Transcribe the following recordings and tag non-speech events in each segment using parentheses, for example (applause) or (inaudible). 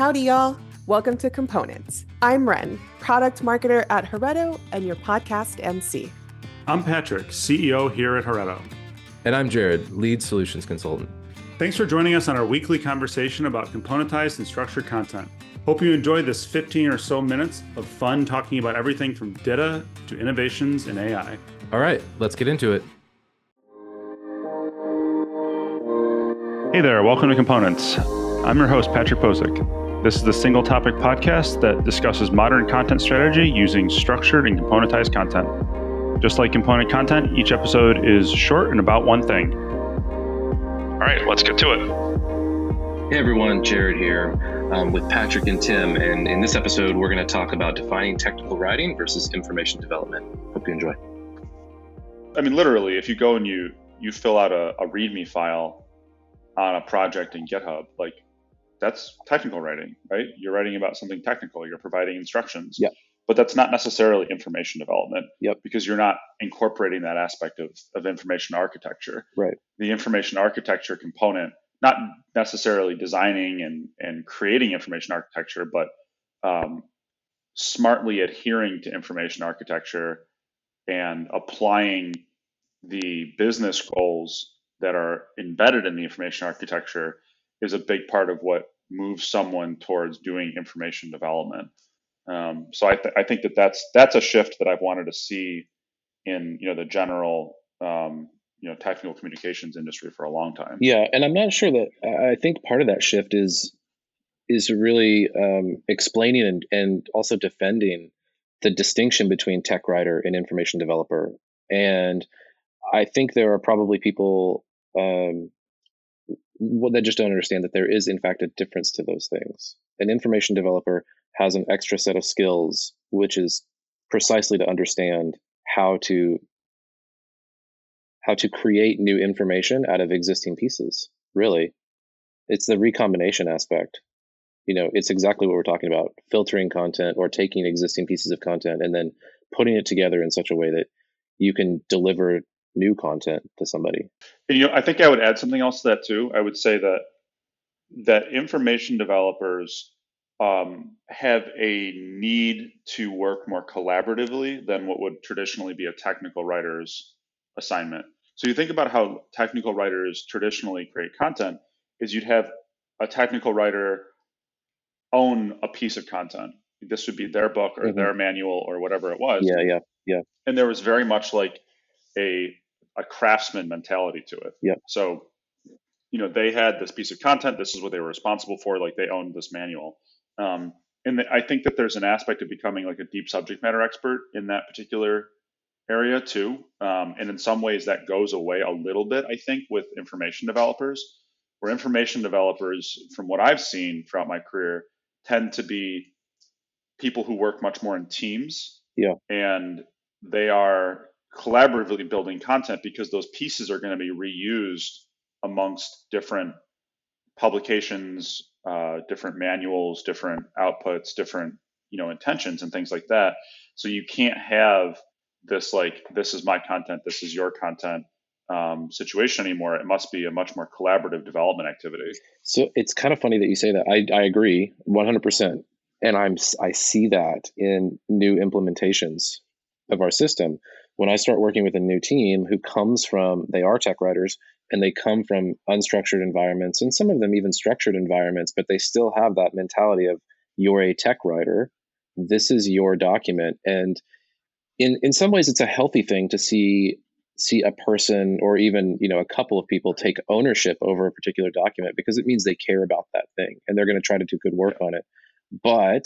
Howdy, y'all. Welcome to Components. I'm Ren, product marketer at Heretto and your podcast MC. I'm Patrick, CEO here at Heretto. And I'm Jared, lead solutions consultant. Thanks for joining us on our weekly conversation about componentized and structured content. Hope you enjoy this 15 or so minutes of fun talking about everything from data to innovations in AI. All right, let's get into it. Hey there, welcome to Components. I'm your host, Patrick Bosek. This is the single topic podcast that discusses modern content strategy using structured and componentized content. Just like component content, each episode is short and about one thing. All right, let's get to it. Hey everyone, Jared here um, with Patrick and Tim. And in this episode, we're going to talk about defining technical writing versus information development. Hope you enjoy. I mean, literally, if you go and you you fill out a, a README file on a project in GitHub, like that's technical writing, right? You're writing about something technical. You're providing instructions. Yep. But that's not necessarily information development. Yep. Because you're not incorporating that aspect of, of information architecture. Right. The information architecture component, not necessarily designing and, and creating information architecture, but um, smartly adhering to information architecture and applying the business goals that are embedded in the information architecture is a big part of what moves someone towards doing information development. Um, so I, th- I think that that's that's a shift that I've wanted to see in you know the general um, you know technical communications industry for a long time. Yeah, and I'm not sure that I think part of that shift is is really um, explaining and, and also defending the distinction between tech writer and information developer. And I think there are probably people um, that just don't understand that there is, in fact, a difference to those things. An information developer has an extra set of skills, which is precisely to understand how to how to create new information out of existing pieces. Really, it's the recombination aspect. You know, it's exactly what we're talking about: filtering content or taking existing pieces of content and then putting it together in such a way that you can deliver new content to somebody. And, you know, I think I would add something else to that too. I would say that that information developers um, have a need to work more collaboratively than what would traditionally be a technical writer's assignment. So you think about how technical writers traditionally create content is you'd have a technical writer own a piece of content. This would be their book or mm-hmm. their manual or whatever it was. Yeah, yeah, yeah. And there was very much like a a craftsman mentality to it. Yeah. So, you know, they had this piece of content. This is what they were responsible for. Like they owned this manual. Um, and the, I think that there's an aspect of becoming like a deep subject matter expert in that particular area too. Um, and in some ways, that goes away a little bit. I think with information developers, where information developers, from what I've seen throughout my career, tend to be people who work much more in teams. Yeah. And they are collaboratively building content because those pieces are going to be reused amongst different publications, uh, different manuals, different outputs, different you know intentions and things like that. So you can't have this like this is my content, this is your content um, situation anymore. It must be a much more collaborative development activity. So it's kind of funny that you say that. I, I agree 100%. And I'm I see that in new implementations of our system when I start working with a new team who comes from, they are tech writers and they come from unstructured environments and some of them even structured environments, but they still have that mentality of you're a tech writer. This is your document. And in, in some ways, it's a healthy thing to see see a person or even you know a couple of people take ownership over a particular document because it means they care about that thing and they're going to try to do good work on it but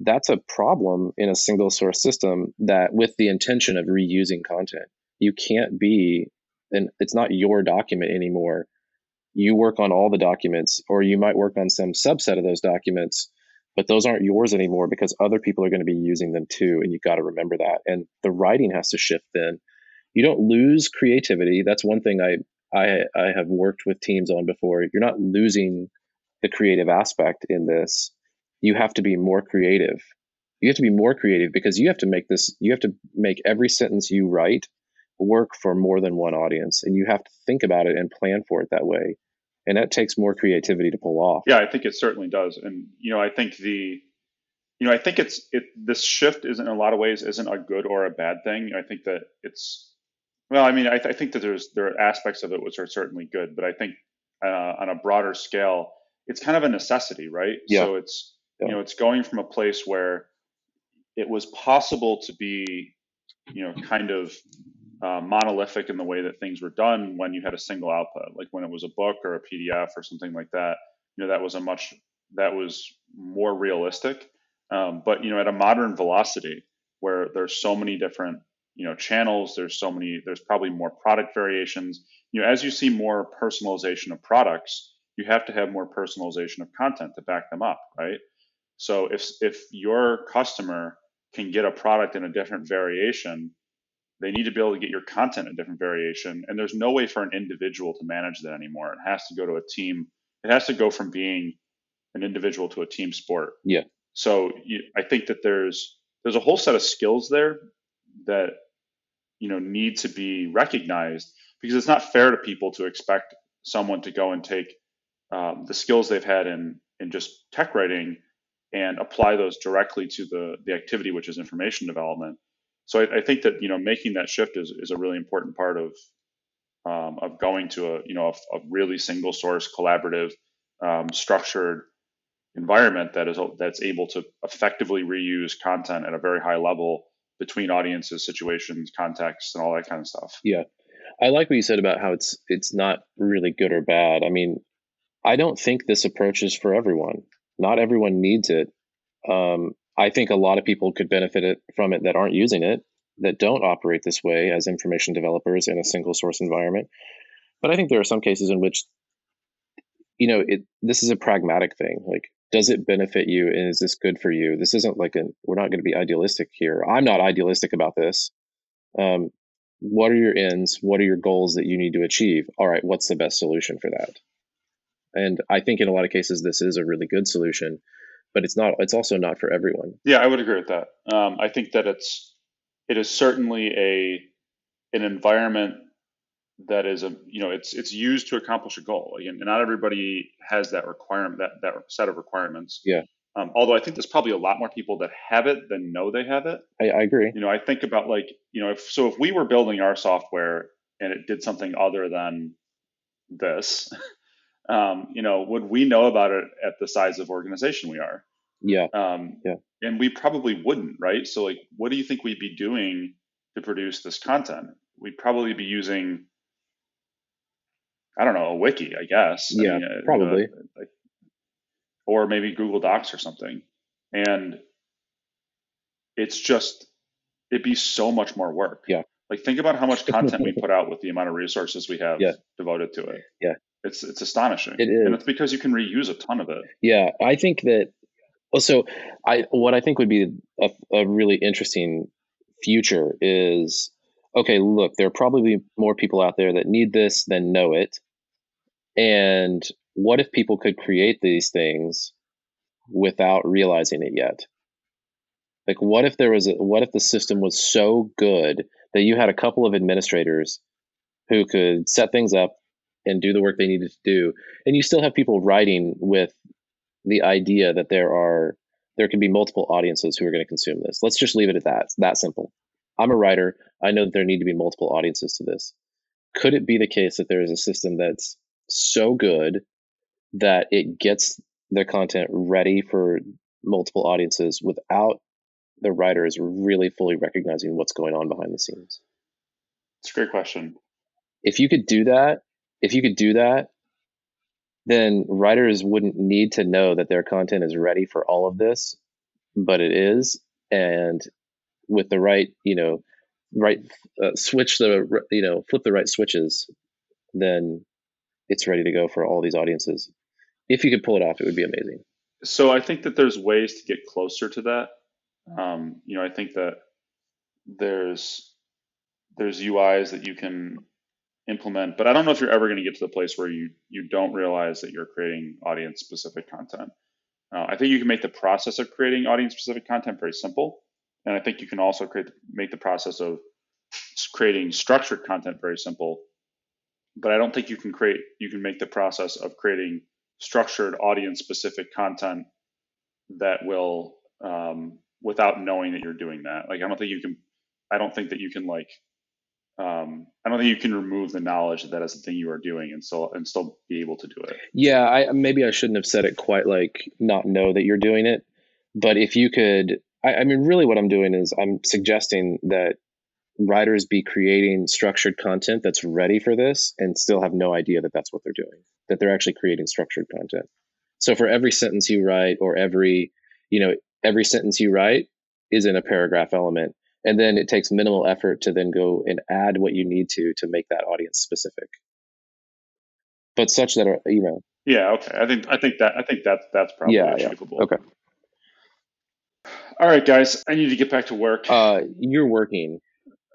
that's a problem in a single source system that with the intention of reusing content. You can't be and it's not your document anymore. You work on all the documents or you might work on some subset of those documents but those aren't yours anymore because other people are going to be using them too and you've got to remember that. And the writing has to shift then. You don't lose creativity. That's one thing i i i have worked with teams on before. You're not losing the creative aspect in this you have to be more creative. You have to be more creative because you have to make this, you have to make every sentence you write work for more than one audience. And you have to think about it and plan for it that way. and that takes more creativity to pull off. Yeah, I think it certainly does, and you know, I think the you know, I think it's it this shift isn't in a lot of ways isn't a good or a bad thing. I think that it's well, I mean, I, th- I think that there's there are aspects of it which are certainly good, but I think uh, on a broader scale, it's kind of a necessity, right? Yeah. So it's Yeah. you know it's going from a place where it was possible to be you know kind of uh, monolithic in the way that things were done when you had a single output, like when it was a book or a PDF or something like that. You know that was a much that was more realistic. Um, but you know at a modern velocity where there's so many different you know channels, there's so many there's probably more product variations. You know as you see more personalization of products, you have to have more personalization of content to back them up, right? So if if your customer can get a product in a different variation, they need to be able to get your content in a different variation. And there's no way for an individual to manage that anymore. It has to go to a team. It has to go from being an individual to a team sport. Yeah. So you, I think that there's there's a whole set of skills there that you know need to be recognized because it's not fair to people to expect someone to go and take um, the skills they've had in in just tech writing and apply those directly to the the activity which is information development so I, I think that you know making that shift is, is a really important part of um, of going to a you know a, a really single source collaborative um, structured environment that is that's able to effectively reuse content at a very high level between audiences situations contexts and all that kind of stuff Yeah, I like what you said about how it's it's not really good or bad. I mean, I don't think this approach is for everyone. Not everyone needs it. Um, I think a lot of people could benefit it, from it that aren't using it, that don't operate this way as information developers in a single source environment. But I think there are some cases in which, you know, it this is a pragmatic thing. Like, does it benefit you, and is this good for you? This isn't like a. We're not going to be idealistic here. I'm not idealistic about this. Um, what are your ends? What are your goals that you need to achieve? All right, what's the best solution for that? And I think in a lot of cases this is a really good solution, but it's not. It's also not for everyone. Yeah, I would agree with that. Um, I think that it's it is certainly a an environment that is a you know it's it's used to accomplish a goal. Again, and not everybody has that requirement that that set of requirements. Yeah. Um, although I think there's probably a lot more people that have it than know they have it. I, I agree. You know, I think about like you know if so if we were building our software and it did something other than this. (laughs) Um, you know, would we know about it at the size of organization we are? Yeah. Um, Yeah. And we probably wouldn't, right? So, like, what do you think we'd be doing to produce this content? We'd probably be using, I don't know, a wiki, I guess. I Yeah, mean, uh, probably. uh, like, or maybe Google Docs or something. And it's just, it'd be so much more work. Yeah. Like, think about how much content we put out with the amount of resources we have Yeah. devoted to it. Yeah. It's it's astonishing. It is. And it's because you can reuse a ton of it. Yeah, I think that. Also, I what I think would be a, a really interesting future is okay. Look, there are probably more people out there that need this than know it, and what if people could create these things without realizing it yet? Like, what if there was a, what if the system was so good that you had a couple of administrators who could set things up and do the work they needed to do, and you still have people writing with the idea that there are there can be multiple audiences who are going to consume this. Let's just leave it at that. It's that simple. I'm a writer. I know that there need to be multiple audiences to this. Could it be the case that there is a system that's so good that it gets the content ready for multiple audiences without the writers really fully recognizing what's going on behind the scenes? It's a great question. If you could do that, if you could do that, then writers wouldn't need to know that their content is ready for all of this, but it is. And with the right, you know, right uh, switch the, you know, flip the right switches, then it's ready to go for all these audiences. If you could pull it off, it would be amazing. So I think that there's ways to get closer to that. Um, you know, I think that there's there's UIs that you can implement, but I don't know if you're ever going to get to the place where you you don't realize that you're creating audience specific content. Uh, I think you can make the process of creating audience specific content very simple, and I think you can also create make the process of creating structured content very simple. but I don't think you can create you can make the process of creating structured audience specific content that will um, without knowing that you're doing that. Like I don't think you can. I don't think that you can like. Um, I don't think you can remove the knowledge that that is the thing you are doing and still and still be able to do it. Yeah, I maybe I shouldn't have said it quite like not know that you're doing it, but if you could, I, I mean, really, what I'm doing is I'm suggesting that writers be creating structured content that's ready for this and still have no idea that that's what they're doing that they're actually creating structured content so for every sentence you write or every you know every sentence you write is in a paragraph element and then it takes minimal effort to then go and add what you need to to make that audience specific but such that are you know Yeah. Okay. I think I think that I think that that's probably Yeah, yeah. achievable. okay All right, guys. I need to get back to work. uh you're working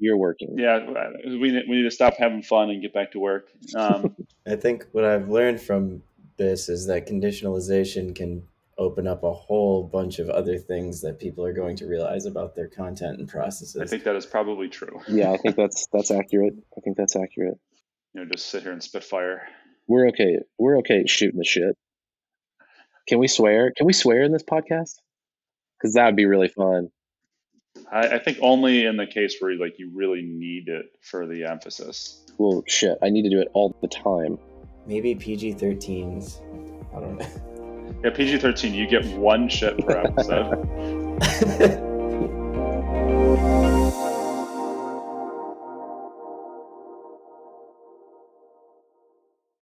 you're working yeah, we we need to stop having fun and get back to work. Um, (laughs) I think what I've learned from this is that conditionalization can open up a whole bunch of other things that people are going to realize about their content and processes. I think that is probably true. (laughs) yeah i think that's that's accurate i think that's accurate You know, just sit here and spit fire. We're okay. We're okay shooting the shit. Can we swear? Can we swear in this podcast? Because that would be really fun. I, I think only in the case where like you really need it for the emphasis. Well, shit. I need to do it all the time. Maybe PG 13s. I don't know. (laughs) Yeah, PG thirteen. You get one shit per episode. (laughs)